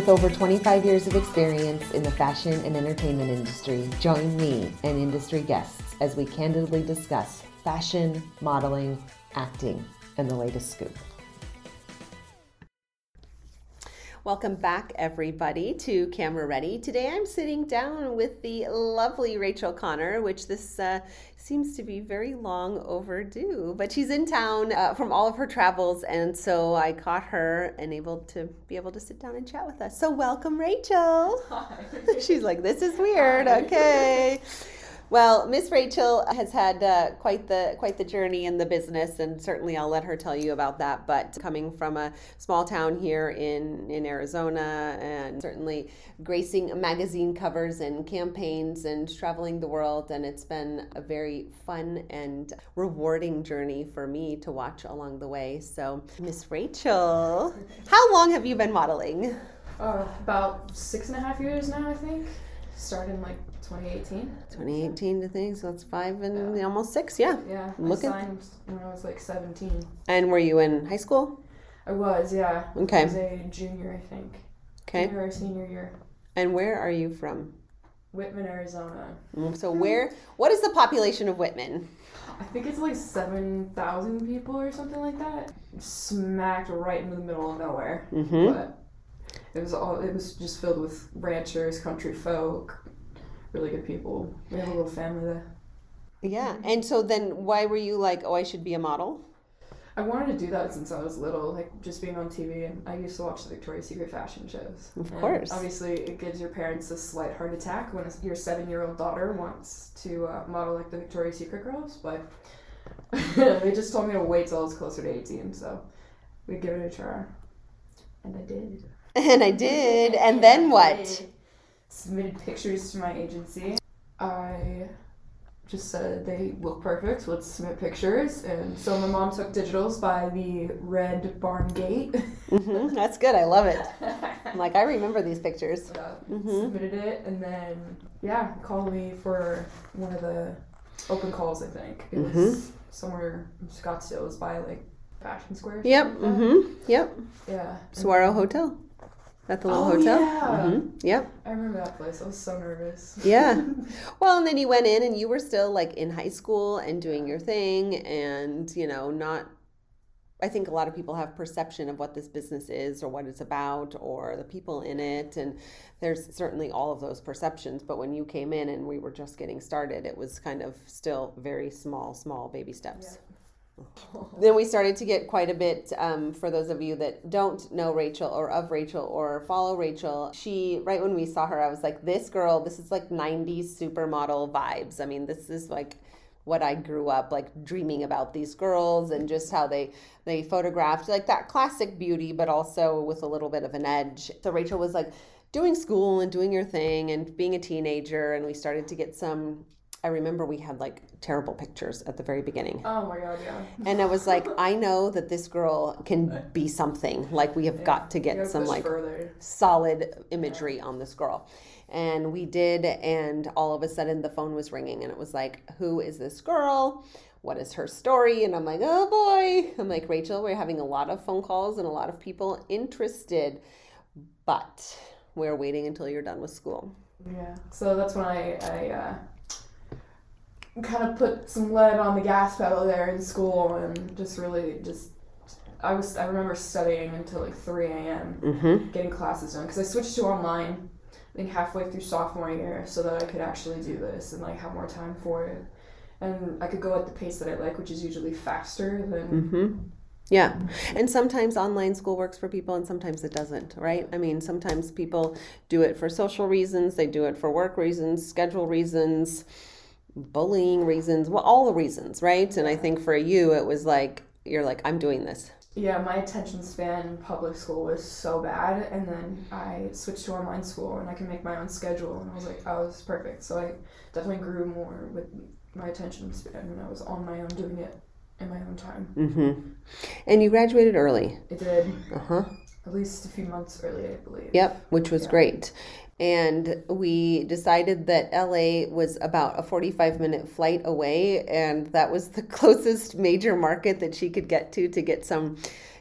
With over 25 years of experience in the fashion and entertainment industry, join me and industry guests as we candidly discuss fashion, modeling, acting, and the latest scoop. Welcome back, everybody, to Camera Ready. Today I'm sitting down with the lovely Rachel Connor, which this uh, seems to be very long overdue. But she's in town uh, from all of her travels, and so I caught her and able to be able to sit down and chat with us. So, welcome, Rachel. Hi. she's like, this is weird. Hi. Okay. Well, Miss Rachel has had uh, quite the quite the journey in the business, and certainly I'll let her tell you about that. But coming from a small town here in in Arizona, and certainly gracing magazine covers and campaigns, and traveling the world, and it's been a very fun and rewarding journey for me to watch along the way. So, Miss Rachel, how long have you been modeling? Uh, about six and a half years now, I think. Started in like 2018. 2018 to think, so it's five and yeah. almost six, yeah. Yeah, I Look signed at... when I was like 17. And were you in high school? I was, yeah. Okay. I was a junior, I think. Okay. Junior or senior year. And where are you from? Whitman, Arizona. Mm, so where? What is the population of Whitman? I think it's like seven thousand people or something like that. Smacked right in the middle of nowhere. Mm-hmm. But it was all. It was just filled with ranchers, country folk, really good people. We have a little family there. Yeah. And so then why were you like, oh, I should be a model? I wanted to do that since I was little, like just being on TV. And I used to watch the Victoria's Secret fashion shows. Of and course. Obviously, it gives your parents a slight heart attack when your seven year old daughter wants to uh, model like the Victoria's Secret girls. But they just told me to wait till I was closer to 18. So we give it a try. And I did. And I did. And then what? submitted pictures to my agency. I just said they look perfect. Let's submit pictures. And so my mom took digitals by the red barn gate. mm-hmm. That's good. I love it. I'm like, I remember these pictures. Yeah, mm-hmm. Submitted it, and then yeah, called me for one of the open calls. I think it mm-hmm. was somewhere in Scottsdale. It was by like Fashion Square. Yep. mm-hmm. Yep. Yeah. Saguaro Hotel at the little oh, hotel. Yeah. Mm-hmm. Yep. I remember that place. I was so nervous. yeah. Well, and then you went in and you were still like in high school and doing your thing and, you know, not I think a lot of people have perception of what this business is or what it's about or the people in it and there's certainly all of those perceptions but when you came in and we were just getting started it was kind of still very small small baby steps. Yeah then we started to get quite a bit um, for those of you that don't know Rachel or of Rachel or follow Rachel. She, right when we saw her, I was like, this girl, this is like 90s supermodel vibes. I mean, this is like what I grew up like dreaming about these girls and just how they they photographed like that classic beauty but also with a little bit of an edge. So Rachel was like doing school and doing your thing and being a teenager and we started to get some I remember we had like terrible pictures at the very beginning. Oh my god, yeah. And I was like, I know that this girl can be something. Like we have yeah. got to get some like further. solid imagery yeah. on this girl. And we did and all of a sudden the phone was ringing and it was like, who is this girl? What is her story? And I'm like, oh boy. I'm like, Rachel, we're having a lot of phone calls and a lot of people interested, but we're waiting until you're done with school. Yeah. So that's when I, I uh, kind of put some lead on the gas pedal there in school and just really just I was I remember studying until like 3 a.m. Mm-hmm. getting classes done because I switched to online I think halfway through sophomore year so that I could actually do this and like have more time for it and I could go at the pace that I like which is usually faster than mm-hmm. Yeah. And sometimes online school works for people and sometimes it doesn't, right? I mean, sometimes people do it for social reasons, they do it for work reasons, schedule reasons, bullying reasons, well, all the reasons, right? And I think for you, it was like, you're like, I'm doing this. Yeah, my attention span in public school was so bad. And then I switched to online school and I can make my own schedule. And I was like, oh, this is perfect. So I definitely grew more with my attention span when I was on my own doing it in my own time. Mm-hmm. And you graduated early. I did. Uh huh. At least a few months early, I believe. Yep, which was yeah. great and we decided that LA was about a 45 minute flight away and that was the closest major market that she could get to to get some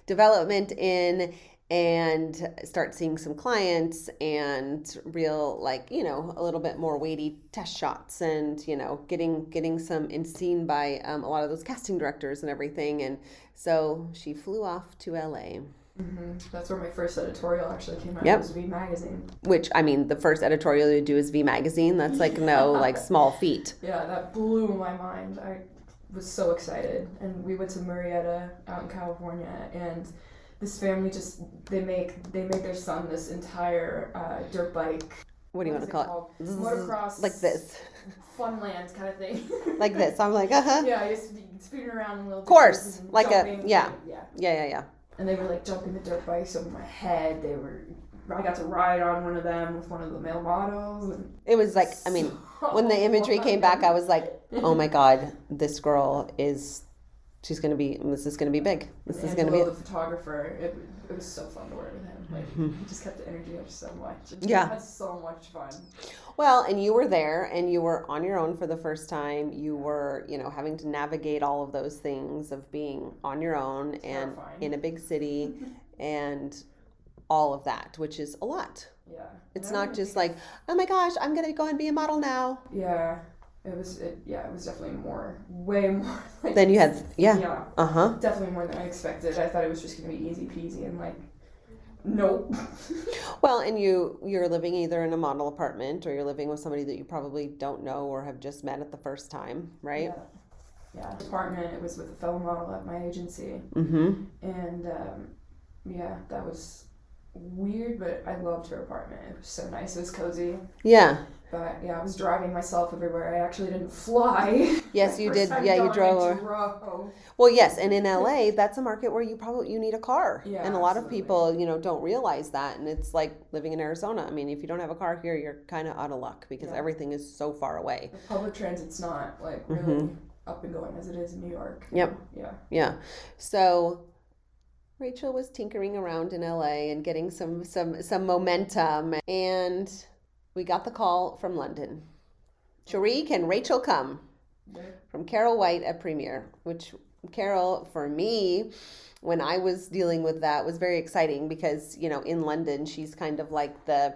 development in and start seeing some clients and real like you know a little bit more weighty test shots and you know getting getting some and seen by um, a lot of those casting directors and everything. And so she flew off to la hmm That's where my first editorial actually came out. Yep. Was V magazine. which i mean the first editorial you do is v magazine that's like no like small feat Yeah, that blew my mind. I was so excited, and we went to Murrieta out in California, and this family just they make they make their son this entire uh, dirt bike. what do you what want to call it called? Motocross. like this Funland kind of thing. like this i'm like uh-huh yeah, I used to be speeding around in little. Course, like a- yeah. yeah. yeah yeah yeah And they were like jumping the dirt bikes over my head. They were. I got to ride on one of them with one of the male models. And it was like i mean when the imagery came back i was like oh my god this girl is she's gonna be this is gonna be big this is gonna be Angelo, the photographer. It, it was so fun to work with him. Like mm-hmm. he just kept the energy up so much. We Yeah. had so much fun. well and you were there and you were on your own for the first time you were you know having to navigate all of those things of being on your own and Terrifying. in a big city and all of that which is a lot Yeah. it's not just like oh my gosh i'm gonna go and be a model now Yeah. It was. It, yeah. It was definitely more. Way more. Like, then you had yeah Yeah. uh-huh Definitely more than I expected. I thought it was just gonna be easy peasy and like. Nope. Well, and you you're living either in a model apartment or you're living with somebody that you probably don't know or have just met at the first time, right? Yeah. yeah. Apartment. It was with a fellow model at my agency. Mm-hmm. and um, yeah, that was weird, but I loved her apartment. It was so nice. It was cozy. Yeah. But yeah, I was driving myself everywhere. I actually didn't fly. Yes, you did. Yeah, you drove. drove. Well, yes, and in LA, that's a market where you probably you need a car, Yeah, and a lot absolutely. of people, you know, don't realize that. And it's like living in Arizona. I mean, if you don't have a car here, you're kind of out of luck because Yeah. everything is so far away. The public transit's not like really Mhm. up and going as it is in New York. Yep. Yeah. Yeah. So Rachel was tinkering around in LA and getting some some some momentum and we got the call from London. Sheree, can Rachel come? From Carole White at Premier, which Carole for me when I was dealing with that was very exciting because, you know, in London she's kind of like the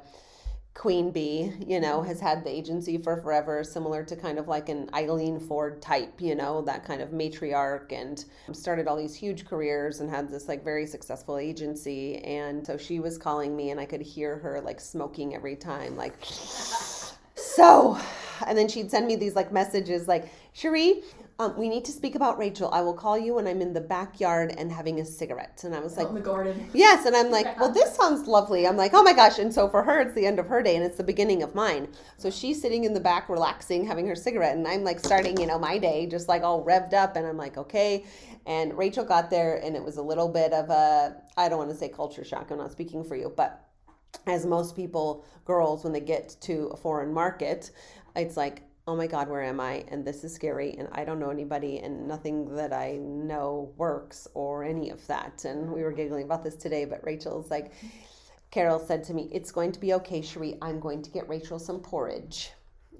queen bee, you know, has had the agency for forever, similar to kind of like an Eileen Ford type, you know, that kind of matriarch, and started all these huge careers and had this like very successful agency. And so she was calling me, and I could hear her like smoking every time, like, so. And then she'd send me these like messages like, Sheree, um, we need to speak about Rachel. I will call you when I'm in the backyard and having a cigarette. And I was like, in the garden. Yes, and I'm like, well, this sounds lovely. I'm like, oh my gosh. And so for her, it's the end of her day and it's the beginning of mine. So she's sitting in the back, relaxing, having her cigarette, and I'm like starting, you know, my day just like all revved up. And I'm like, okay. And Rachel got there, and it was a little bit of a, I don't want to say culture shock. I'm not speaking for you, but as most people, girls, when they get to a foreign market, it's like, oh my God, where am I? And this is scary, and I don't know anybody, and nothing that I know works or any of that. And we were giggling about this today, but Rachel's like, Carole said to me, It's going to be okay, Sheree. I'm going to get Rachel some porridge.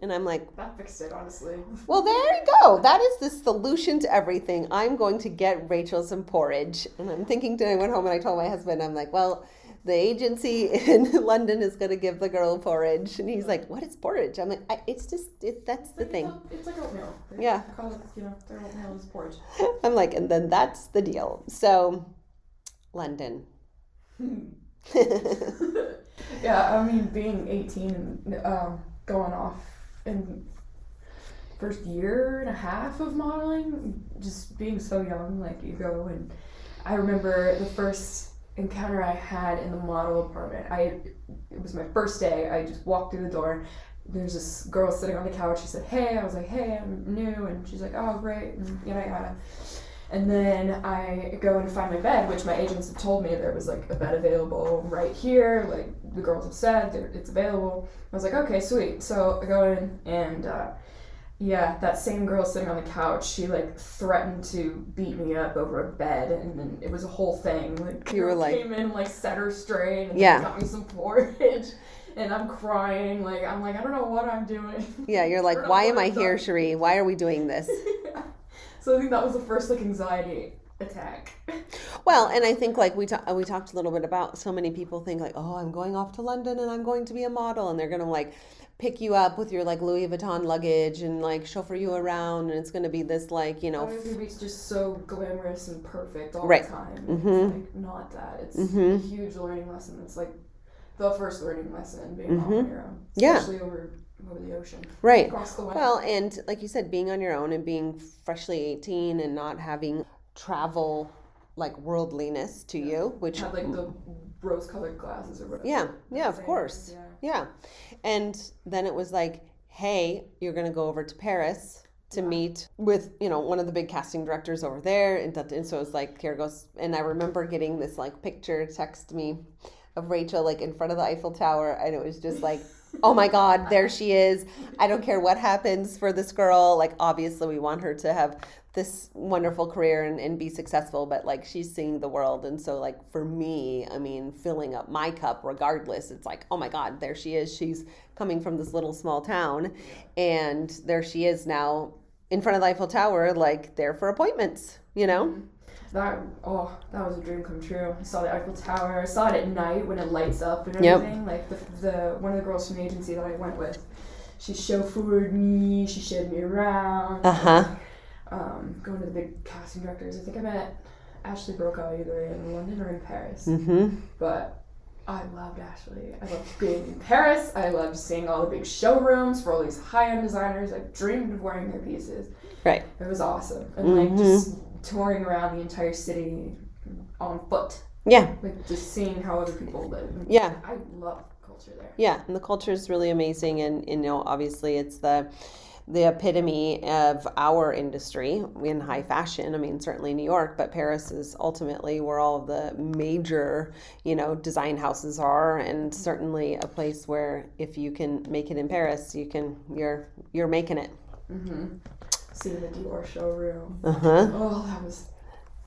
And I'm like, That fixed it, honestly. well, there you go. That is the solution to everything. I'm going to get Rachel some porridge. And I'm thinking today, I went home and I told my husband, I'm like, well, the agency in London is going to give the girl porridge. And he's like, what is porridge? I'm like, I, it's just, it, that's the thing. It's like oatmeal. They Yeah. Call it, you know, their oatmeal is porridge. I'm like, and then that's the deal. So, London. yeah, I mean, being 18 and um, going off in first year and a half of modeling, just being so young, like you go and I remember the first encounter I had in the model apartment. I it was my first day. I just walked through the door. There's this girl sitting on the couch. She said, "Hey," I was like, "Hey, I'm new," and she's like, "Oh, great," and yada yada. And then I go and find my bed, which my agents had told me there was like a bed available right here. Like the girls have said it's available. I was like, okay, sweet. So I go in and uh, yeah, that same girl sitting on the couch, she like threatened to beat me up over a bed, and then it was a whole thing. Like You were like- came in and like set her straight and Yeah. got me some porridge. And I'm crying, like I'm like I don't know what I'm doing. Yeah, you're like, why am I here, Sheree? Why are we doing this? So I think that was the first like anxiety attack. Well, and I think like we ta- we talked a little bit about so many people think like, oh, I'm going off to London and I'm going to be a model, and they're gonna like pick you up with your like Louis Vuitton luggage and like chauffeur you around, and it's gonna be this like you know. It's gonna be just so glamorous and perfect all Right. the time. Mhm. It's like not that. It's Mhm. a huge learning lesson. It's like the first learning lesson being Mhm. on your own, Yeah. especially over over the ocean, Right. across the. Well, and like you said, being on your own and being freshly 18 and not having travel like worldliness to you, which had like the rose-colored glasses or whatever. yeah, yeah, of course. Yeah. Yeah. And then it was like, hey, you're going to go over to Paris to meet with, you know, one of the big casting directors over there. And, that, and so it was like, here goes. And I remember getting this like picture text me of Rachel like in front of the Eiffel Tower. And it was just like, oh my God, there she is. I don't care what happens for this girl. Like, obviously, we want her to have this wonderful career and, and be successful, but like she's seeing the world. And so, like, for me, I mean, filling up my cup regardless, it's like, oh my God, there she is. She's coming from this little small town. And there she is now in front of the Eiffel Tower, like, there for appointments, you know? That oh, that was a dream come true. I saw the Eiffel Tower. I saw it at night when it lights up and Yep. everything. Like the, the one of the girls from the agency that I went with, she chauffeured me. She showed me around. Uh huh. Um, going to the big casting directors. I think I met Ashley Brokaw either in London or in Paris. Mm hmm. But I loved Ashley. I loved being in Paris. I loved seeing all the big showrooms for all these high-end designers. I dreamed of wearing their pieces. Right. It was awesome. And like Mhm. just touring around the entire city on foot, Yeah. like just seeing how other people live. Yeah. I love culture there. Yeah, and the culture is really amazing, and, and you know, obviously, it's the the epitome of our industry in high fashion. I mean, certainly New York, but Paris is ultimately where all of the major, you know, design houses are, and certainly a place where if you can make it in Paris, you can you're you're making it. Mm-hmm. Seeing the Dior showroom. Uh huh. Oh, that was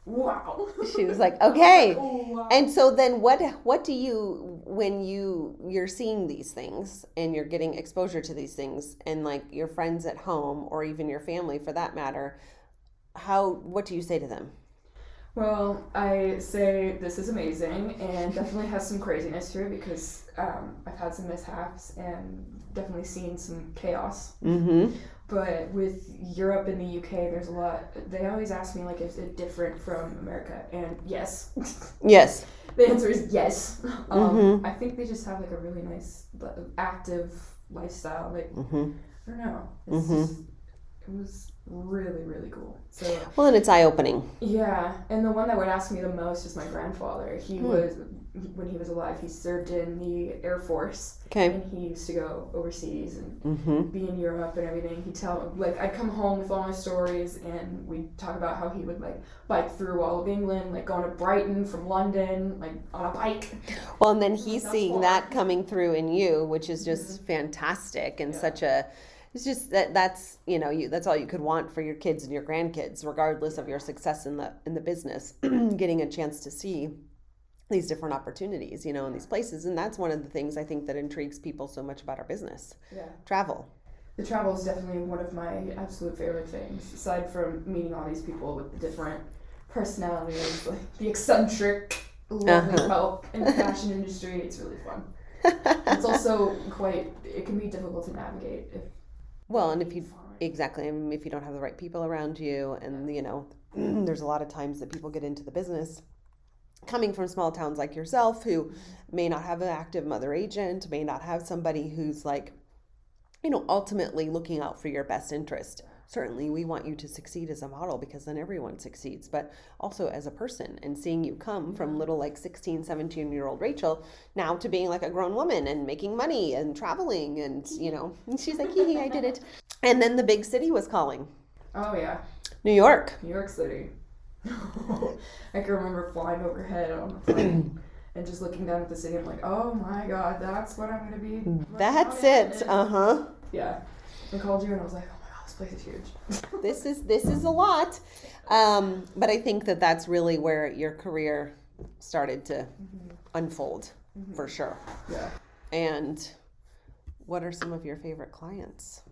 wow. She was like, okay. Oh, wow. And so then what what do you when you you're seeing these things and you're getting exposure to these things and like your friends at home or even your family for that matter how what do you say to them? Well, I say this is amazing and definitely has some craziness to it because um, I've had some mishaps and definitely seen some chaos. Mhm. But with Europe and the UK, there's a lot. They always ask me like, is it different from America? And yes, Yes. the answer is yes. Um, Mhm. I think they just have like a really nice, active lifestyle. Like Mhm. I don't know. It's Mhm. just, it was really really cool. So Well, and it's eye-opening. yeah, and the one that would ask me the most is my grandfather. He Hmm. was when he was alive. He served in the Air Force, Okay. and he used to go overseas and Mhm. be in Europe and everything. He'd tell like I'd come home with all my stories, and we'd talk about how he would like bike through all of England, like going to Brighton from London, like on a bike. Well, and then he's seeing that coming through in you, which is just fantastic and Yeah. such a. It's just that that's you know you that's all you could want for your kids and your grandkids, regardless of your success in the in the business. Getting a chance to see these different opportunities, you know, in these places, and that's one of the things I think that intrigues people so much about our business. Yeah. Travel. The travel is definitely one of my absolute favorite things, aside from meeting all these people with the different personalities, like the eccentric, lovely Uh-huh. help in the fashion industry. It's really fun. It's also quite, it can be difficult to navigate if Well, and if you Exactly. I mean, if you don't have the right people around you, and you know, there's a lot of times that people get into the business coming from small towns like yourself who may not have an active mother agent, may not have somebody who's like, you know, ultimately looking out for your best interest. Certainly, we want you to succeed as a model because then everyone succeeds, but also as a person and seeing you come from little like 16, 17 year old Rachel now to being like a grown woman and making money and traveling and, you know, and she's like, hee hee, I did it. And then the big city was calling Oh yeah, New York. New York City. I can remember flying overhead on the plane and just looking down at the city. I'm like, oh my god, that's what I'm gonna be. That's it. Uh huh. Yeah. I called you and I was like, this place is huge. This is this is a lot, um, but I think that that's really where your career started to unfold for sure. Yeah. And what are some of your favorite clients?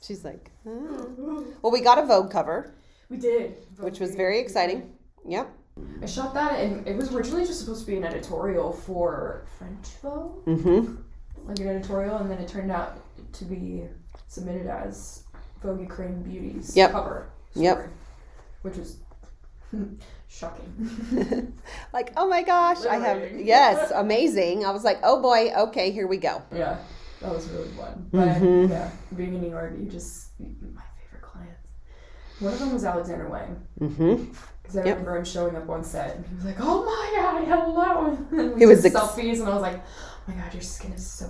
She's like, "Hmm." well, we got a Vogue cover, We did. which was very exciting. Yep. I shot that, and it was originally just supposed to be an editorial for French Vogue, Mm-hmm. like an editorial, and then it turned out to be submitted as Vogue Ukraine Beauty's Yep. cover. Yep. Which is shocking. Like, oh my gosh, I have yes, amazing. I was like, oh boy, okay, here we go. yeah, that was really fun. But Mhm. yeah, being in New York, you just my favorite clients. One of them was Alexander Wang. Mm-hmm. Because I Yep. remember him showing up on set and he was like, "Oh my god, hello!" And we He was ex- selfies, and I was like, "Oh my god, your skin is so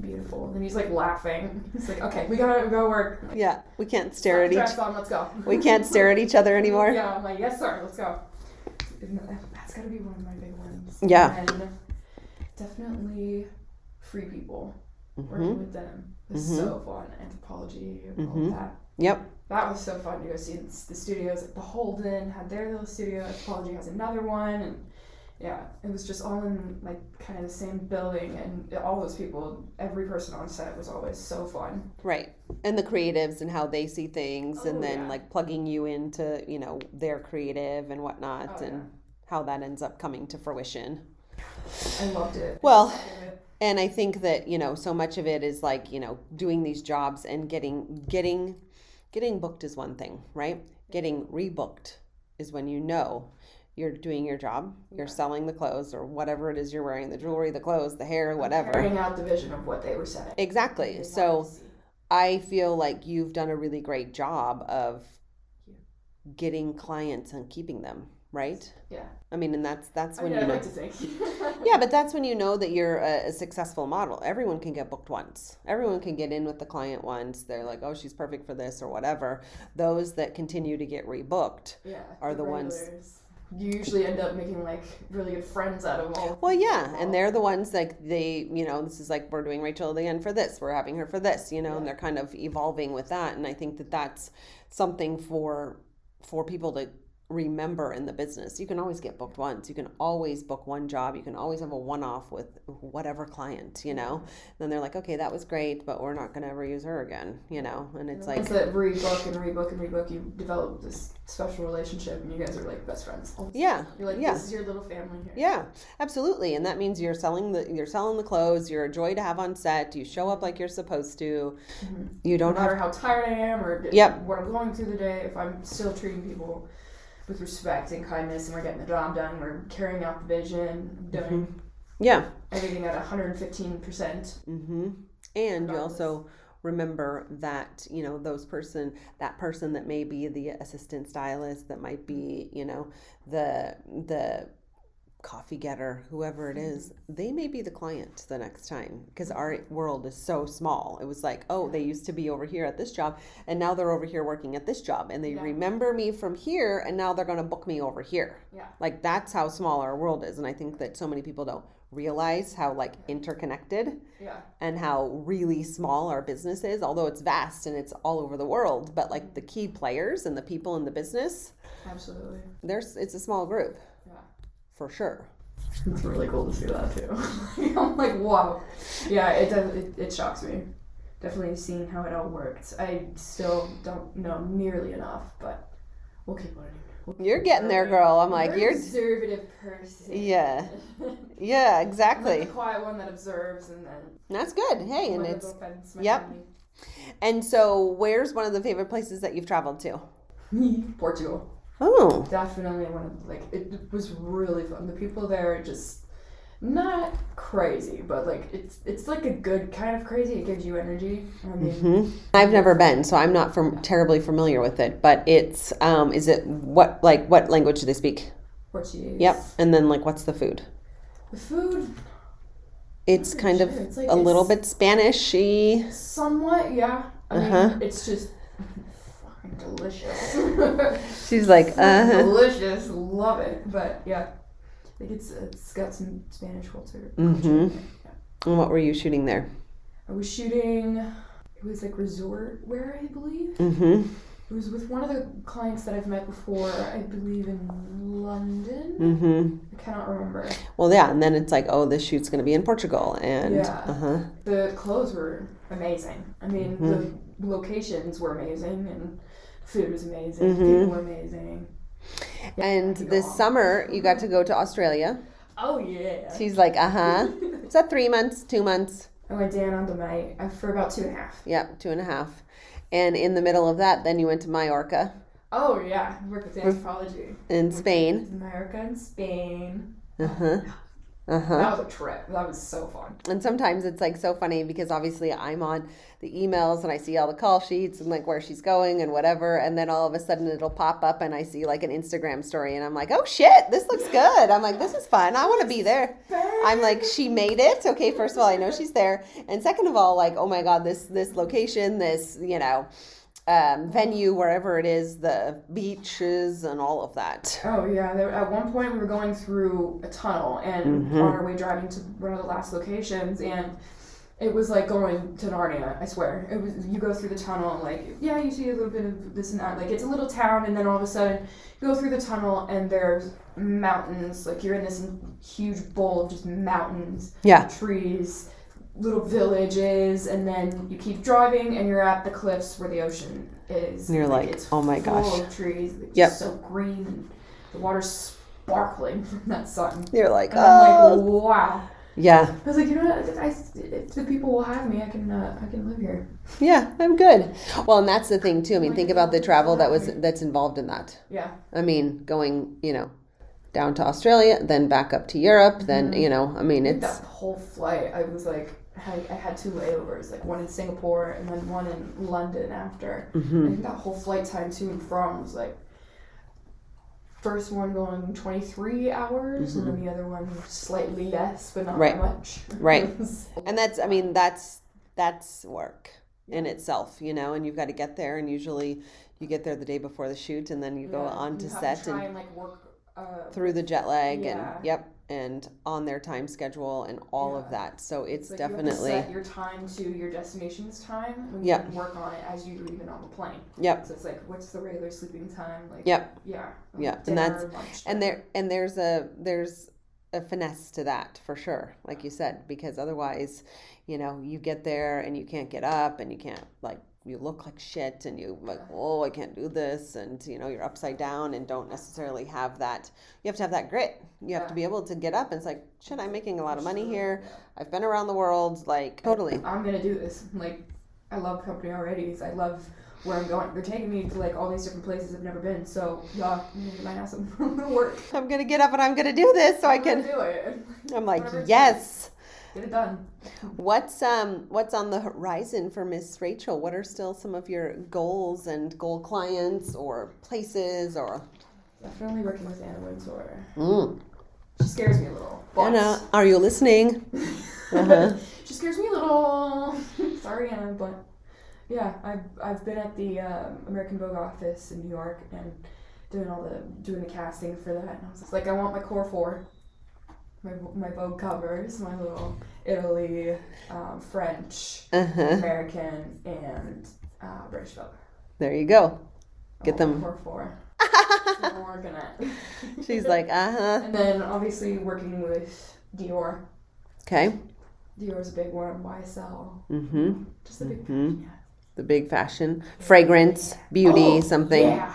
beautiful." And then he's like laughing. He's like, "Okay, we gotta go work. Like, Yeah, we can't stare at each. on, let's go." We can't stare at each other anymore. Yeah, I'm like, "Yes, sir, let's go." That's gotta be one of my big ones. Yeah. And definitely free people. Mm-hmm. Working with them was Mhm. so fun. Anthropologie, all Mhm. that. Yep. That was so fun to go see the studios. The Holden had their little studio. Anthropologie has another one, and yeah, it was just all in like kind of the same building, and all those people, every person on set was always so fun. Right. And the creatives and how they see things, and Oh, then yeah. like plugging you into you know their creative and whatnot, Oh, and yeah. how that ends up coming to fruition. I loved it. Well, I loved it. and i think that you know so much of it is like you know doing these jobs and getting getting getting booked is one thing right getting rebooked is when you know you're doing your job you're selling the clothes or whatever it is you're wearing the jewelry the clothes the hair whatever carrying out the vision of what they were saying. exactly They so wanted to see. i feel like you've done a really great job of getting clients and keeping them right yeah, i mean and that's that's I when mean, you know like yeah, but that's when you know that you're a, a successful model. Everyone can get booked once. Everyone can get in with the client once. They're like, oh, she's perfect for this or whatever. Those that continue to get rebooked. yeah, Are the ones- regulars. You usually end up making like really good friends out of all. Well, yeah, and they're the ones like they, you know, this is like we're doing Rachel again for this. We're having her for this, you know, and they're kind of evolving with that. And I think that that's something for for people to remember in the business. You can always get booked once. You can always book one job. You can always have a one off with whatever client, you know. Then they're like, okay, that was great, but we're not going to ever use her again, you know. And it's like, Once that rebook and rebook and rebook, you develop this special relationship, and you guys are like best friends. yeah, You're like, yeah. this is your little family here. Yeah, absolutely, and that means you're selling the you're selling the clothes. You're a joy to have on set. You show up like you're supposed to. Mhm. You don't have matter how tired I am or Yep. what I'm going through the day, if I'm still treating people with respect and kindness, and we're getting the job done, we're carrying out the vision, doing yeah. everything at 115 percent. Mm-hmm. And you also remember that you know those person that person that may be the assistant stylist that might be you know the the coffee getter whoever it is they may be the client the next time because our world is so small it was like oh they used to be over here at this job and now they're over here working at this job and they Yeah. remember me from here and now they're going to book me over here Yeah. like that's how small our world is and i think that so many people don't realize how like interconnected Yeah. and how really small our business is although it's vast and it's all over the world but like the key players and the people in the business Absolutely. there's it's a small group. For sure It's really cool to see that too. I'm like, wow. Yeah, it does. It, it shocks me. Definitely seeing how it all worked. I still don't know nearly enough, but we'll keep learning. We'll keep you're getting there girl i'm like you're conservative person. Yeah. yeah I'm like exactly the quiet one that observes and then. that's good hey and it's the fence my yep. family. and so where's one of the favorite places that you've traveled to Portugal. Oh Definitely one of like it was really fun. The people there are just not crazy, but like it's it's like a good kind of crazy. It gives you energy. I mean, hmm i've never been so i'm not from terribly familiar with it but it's um is it what like what language do they speak Portuguese. yep and then like what's the food The food, it's kind of. It's like a little bit spanishy somewhat, yeah. I mean, Uh-huh. it's just delicious. she's like uh huh. delicious, love it. But yeah, like it's it's got some Spanish culture. Mhm. it, yeah. and what were you shooting there I was shooting. It was like resort wear, I believe. mm-hmm It was with one of the clients that I've met before, I believe in London. mm-hmm I cannot remember. well yeah and then it's like oh this shoot's going to be in portugal and Yeah. uh-huh The clothes were amazing. I mean, Mhm. the locations were amazing, and food was amazing. Mhm. People were amazing. And this summer, you got to go to Australia. Oh yeah. She's like, uh huh. Is that three months, two months? I went down on the May uh, for about two and a half. Yep, two and a half. And in the middle of that, then you went to Mallorca Oh yeah, work with Anthropologie. in Spain. America and Spain. Uh huh. Uh huh. That was a trip. That was so fun. And sometimes it's like so funny because obviously I'm on the emails and I see all the call sheets and like where she's going and whatever. And then all of a sudden it'll pop up and I see like an Instagram story and I'm like, oh shit, this looks good. I'm like, this is fun. I want to be there. I'm like, she made it. Okay, first of all, I know she's there. And second of all, like, oh my God, this this location, this, you know, um, venue, wherever it is, the beaches and all of that. Oh yeah. There, at one point we were going through a tunnel and Mhm. on our way driving to one of the last locations and it was like going to Narnia. I swear. It was. You go through the tunnel and like yeah, you see a little bit of this and that. Like it's a little town and then all of a sudden you go through the tunnel and there's mountains. Like you're in this huge bowl of just mountains. Yeah. trees, little villages, and then you keep driving and you're at the cliffs where the ocean is. And you're like, it's oh my gosh. of trees, it's Yep. so green, and the water's sparkling from that sun. You're like, And oh. like, wow. Yeah. I was like, you know what? I, if the people will have me, I can, uh, I can live here. Yeah, I'm good. Well, and that's the thing too. I mean, think about the travel that was that's involved in that. Yeah. I mean, going, you know, down to Australia, then back up to Europe, then, you know, I mean, it's that whole flight, I was like, I, I had two layovers, like one in Singapore and then one in London after. mhm. I think that whole flight time to and from was like first one going 23 hours and then the other one slightly less but not Mm-hmm. Right. that much Right. And that's I mean, that's that's work in itself, you know, and you've got to get there and usually you get there the day before the shoot and then you go on to you set try and and like work uh, through the jet lag Yeah. and yep, and on their time schedule and all of that. So it's like you have to definitely set your time to your destination's time when Yep. work on it as you're even on the plane yep. so it's like what's the regular sleeping time like Yep. yeah Yeah, and that's- lunch and there and there's a there's a finesse to that for sure like you said because otherwise you know you get there and you can't get up and you can't like you look like shit and you like oh i can't do this and you know you're upside down and don't necessarily have that you have to have that grit you have to be able to get up and it's like shit i'm making a lot of money here yeah. i've been around the world like totally I'm gonna do this. Like, I love company already. I love where I'm going. They're taking me to like all these different places I've never been. So yeah, I'm gonna get my ass up work. i'm gonna get up and i'm gonna do this so i I'm gonna can do it. i'm like yes Get it done. What's um what's on the horizon for Miss Rachel? What are still some of your goals and goal clients or places or Definitely working with Anna Wintour. mm. She scares me a little. but- Anna, are you listening? Uh-huh. she scares me a little. Sorry, Anna, but yeah, I've I've been at the um, American Vogue office in New York and doing all the doing the casting for that. And I was like, I want my core four, my my Vogue covers, my little Italy, um, French, Uh-huh. American, and uh, British Vogue. There you go. Get my them. four. I'm working at. She's like, uh-huh. and then obviously working with Dior. Okay. Dior's a big one. YSL. Mm-hmm. Just a big Mhm. yeah. The big fashion. Fragrance, beauty, Oh, something. Yeah,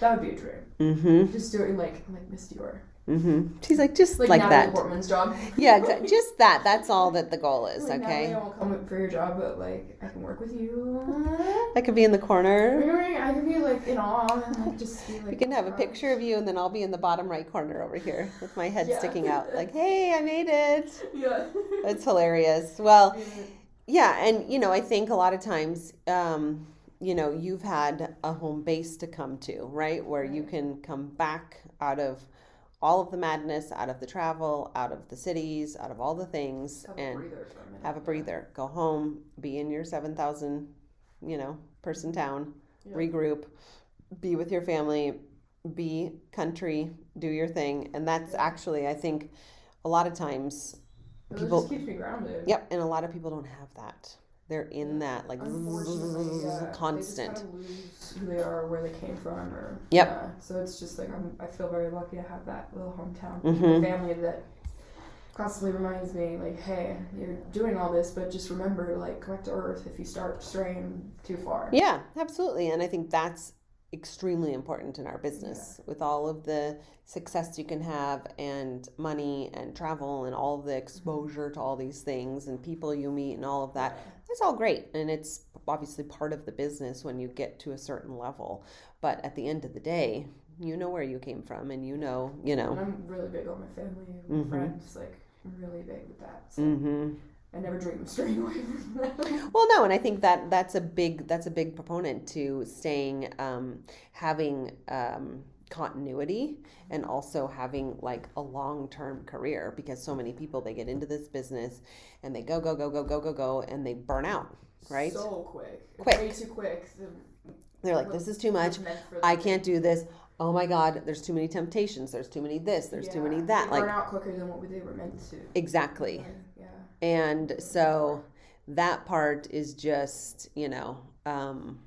that would be a dream. Mm-hmm. Just doing like like Miss Dior, Mm-hmm. She's like, just like, like, Natalie that. Portman's job. Yeah, exa- just that. That's all that the goal is, Like, Natalie, okay? I won't come for your job, but like I can work with you. I could be in the corner. I could be like in awe and like just be like. We can have a "Oh, picture of you, and then I'll be in the bottom right corner over here with my head Yeah. sticking out, like, "Hey, I made it." Yeah. That's hilarious. Well, yeah, and you know, I think a lot of times, um, you know, you've had a home base to come to, right, where you can come back out of all of the madness, out of the travel, out of the cities, out of all the things, Have a and breather for a have a breather. Go home, be in your seven thousand, you know, person town, Yeah. regroup, be with your family, be country, do your thing, and that's Yeah. actually, I think, a lot of times It people- just keeps me grounded. Yep, and a lot of people don't have that. They're in Yeah. that like Unfortunately, yeah, They constant. just kind of lose who they are, where they came from, or Yep. Yeah, so it's just like I'm, I feel very lucky to have that little hometown Mhm. family that constantly reminds me, like, hey, you're doing all this, but just remember, like, come back to earth if you start straying too far. Yeah, absolutely, and I think that's extremely important in our business with all of the success you can have and money and travel and all the exposure to all these things and people you meet and all of that it's all great and it's obviously part of the business when you get to a certain level but at the end of the day you know where you came from and you know you And know I'm really big on my family and Mhm. friends, like I'm really big with that. So hmm I never dream of straying away from them. Well, no, and I think that that's a big that's a big proponent to staying um, having um, continuity and also having like a long term career because so many people they get into this business and they go go go go go go go and they burn out, right? So quick. Quick. Way too quick. They're like, this is too much. I can't do this. Oh my God, there's too many temptations. There's too many this. There's too many that. Like burn out quicker than what they were meant to. exactly. Yeah. and so that part is just you know um,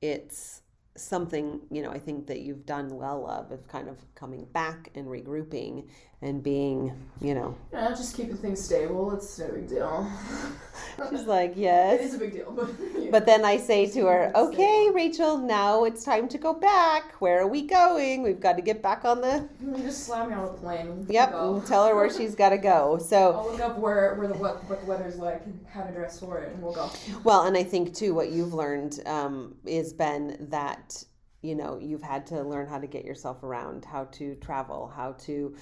it's something you know i think that you've done well of of kind of coming back and regrouping and being you know Yeah, just keeping things stable. It's no big deal. she's like it yes is a big deal, but yeah. but then i say to her Stable. okay rachel now it's time to go back where are we going we've got to get back on the You just slam me on a plane. yep tell her where she's got to go so I'll look up where, where the what, what the weather's like and have a dress for it, and we'll go. Well, and I think too, what you've learned um, is been that you know you've had to learn how to get yourself around, how to travel, how to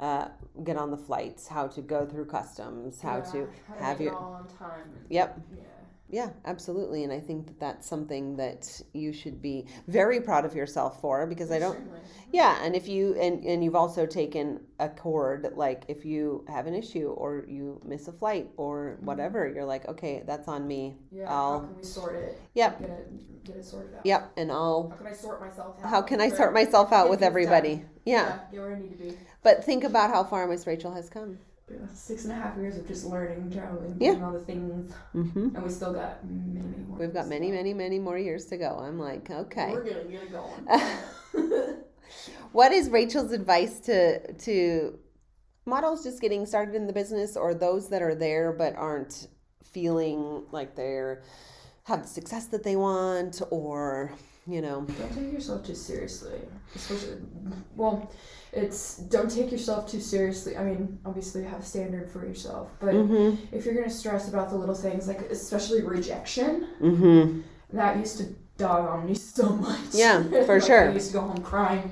uh, get on the flights, how to go through customs, how Yeah, to have your all on time. Yep. Yeah. Yeah, absolutely. And I think that that's something that you should be very proud of yourself for because I don't. Certainly. Yeah, and if you and and you've also taken a cord like if you have an issue or you miss a flight or mm-hmm. whatever, you're like, okay, that's on me. Yeah. I'll- How can we sort it? Yep. Get it, get it sorted out. Yep, and I'll How can I sort myself out? how can I sort myself out with everybody? done? Yeah. Get where I need to be. But think about how far Miss Rachel has come. Six and a half years of just learning, traveling, Yeah. doing all the things, hmm and we still got many, many more. We've got many, many, many more years to go. I'm like, okay. We're gonna get it going. What is Rachel's advice to to models just getting started in the business or those that are there but aren't feeling like they're have the success that they want or you know don't take yourself too seriously. Especially, well, it's don't take yourself too seriously. I mean, obviously, have a standard for yourself, but mm-hmm if you're gonna stress about the little things, like especially rejection, mm-hmm that used to dog on me so much. Yeah, for Like, sure. I used to go home crying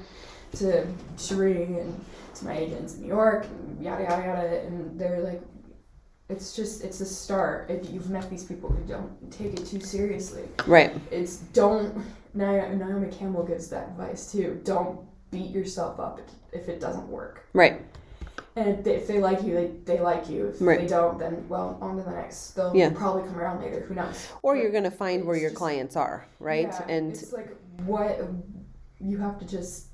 to Sheree and to my agents in New York, and yada yada yada, and they're like, it's just it's a start. If you've met these people who don't take it too seriously, right it's don't. Naomi Campbell gives that advice too. Don't beat yourself up if it doesn't work. right And if they, if they like you, they, they like you. If Right. they don't, then well, on to the next. They'll Yeah. probably come around later. Who knows? or But- you're going to find where your just- clients are right yeah, and it's like what you have to just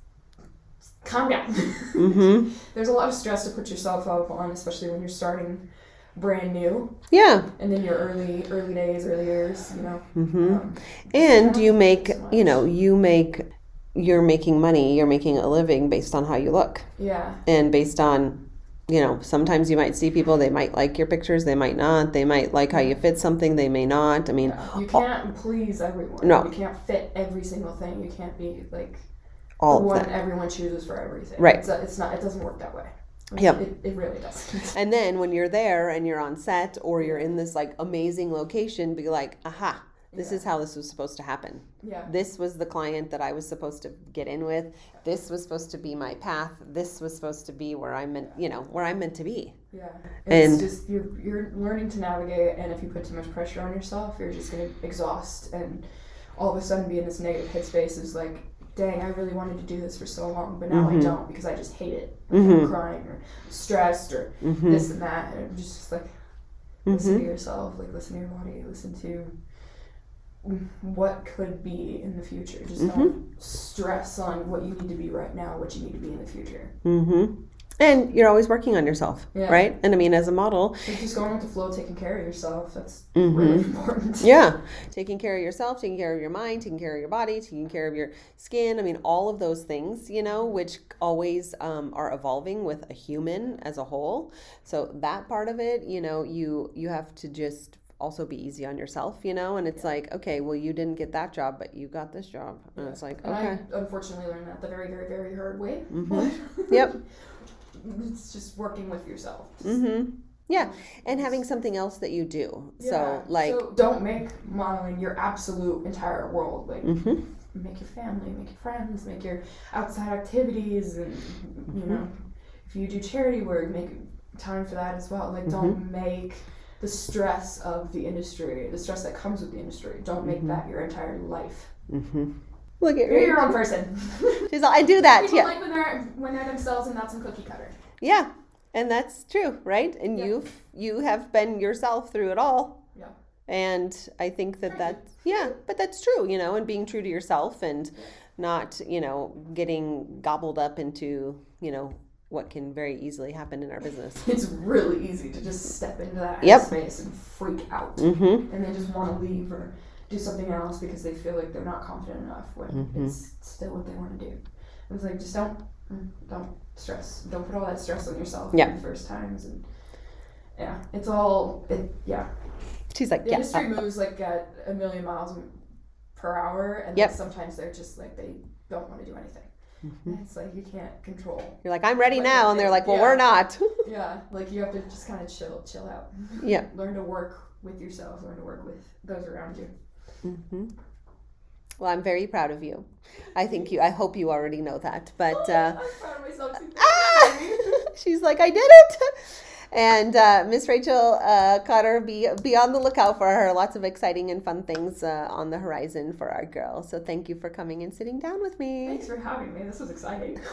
calm down. mm-hmm There's a lot of stress to put yourself up on, especially when you're starting brand new yeah and then your early early days, early years. You know. mm-hmm Um, and Yeah. you make So you know you make you're making money you're making a living based on how you look yeah. and based on you know sometimes you might see people they might like your pictures they might not they might like how you fit something they may not i mean yeah. You can't please everyone. No. You can't fit every single thing. You can't be like all the one that everyone chooses for everything. Right. It's, it's not. It doesn't work that way. Yep. It, it really doesn't. and then when you're there and you're on set or you're in this like amazing location be like aha this Yeah. is how this was supposed to happen yeah. this was the client that i was supposed to get in with this was supposed to be my path this was supposed to be where i'm meant you know where i'm meant to be Yeah, And- it's just you're you're learning to navigate, and if you put too much pressure on yourself, you're just gonna exhaust, and all of a sudden be in this negative headspace is like, dang, I really wanted to do this for so long, but now Mhm. I don't because I just hate it. Like, Mhm. I'm crying or stressed or mm-hmm. this and that, and just, just like listen Mm-hmm. to yourself, like listen to your body, listen to what could be in the future. Just Mm-hmm. don't stress on what you need to be right now, what you need to be in the future. Mm-hmm. And you're always working on yourself, Yeah. right? And I mean, as a model, So just going with the flow, taking care of yourself. That's Mhm. really important. yeah, taking care of yourself, taking care of your mind, taking care of your body, taking care of your skin. I mean, all of those things, you know, which always um, are evolving with a human as a whole. So that part of it, you know, you you have to just also be easy on yourself, you know? And it's like, okay, well, you didn't get that job, but you got this job. And Yeah. it's like, And okay. I unfortunately learned that the very, very, very hard way. Mhm. Yep. it's just working with yourself. Mm-hmm. Yeah. And having something else that you do. So, like, so don't make modeling your absolute entire world. Like mhm. make your family, make your friends, make your outside activities, and you Mm-hmm. know, if you do charity work, make time for that as well. Like don't Mm-hmm. make the stress of the industry, the stress that comes with the industry. Don't make Mm-hmm. that your entire life. Mm-hmm. Look at You're your own person. She's all, I do that. People Yeah. like when they're when they're themselves and not some cookie cutter. Yeah. And that's true, right? And Yeah. you've you have been yourself through it all. Yeah. And I think that Thank that's yeah, but that's true, you know, and being true to yourself and not, you know, getting gobbled up into, you know, what can very easily happen in our business. It's really easy to just step into that Yep. space and freak out. Mm-hmm. and they just want to leave or do something else because they feel like they're not confident enough when Mhm. it's still what they want to do. I was like just don't mm, don't stress. Don't put all that stress on yourself Yeah. the first times and yeah, it's all it, yeah. She's like, The yeah. industry moves like at a million miles per hour, and Yep. sometimes they're just like they don't want to do anything. Mm-hmm. It's like you can't control. You're like, I'm ready Like, now, and they're like, well, yeah. we're not. Yeah, like you have to just kind of chill, chill out. Yeah. Learn to work with yourself. Learn to work with those around you. hmm Well, I'm very proud of you. I think you. I hope you already know that. But uh, I'm proud of myself too. ah! she's like, I did it. And uh, Miss Rachel uh, Connor, be be on the lookout for her. Lots of exciting and fun things uh, on the horizon for our girl. So thank you for coming and sitting down with me. Thanks for having me. This was exciting.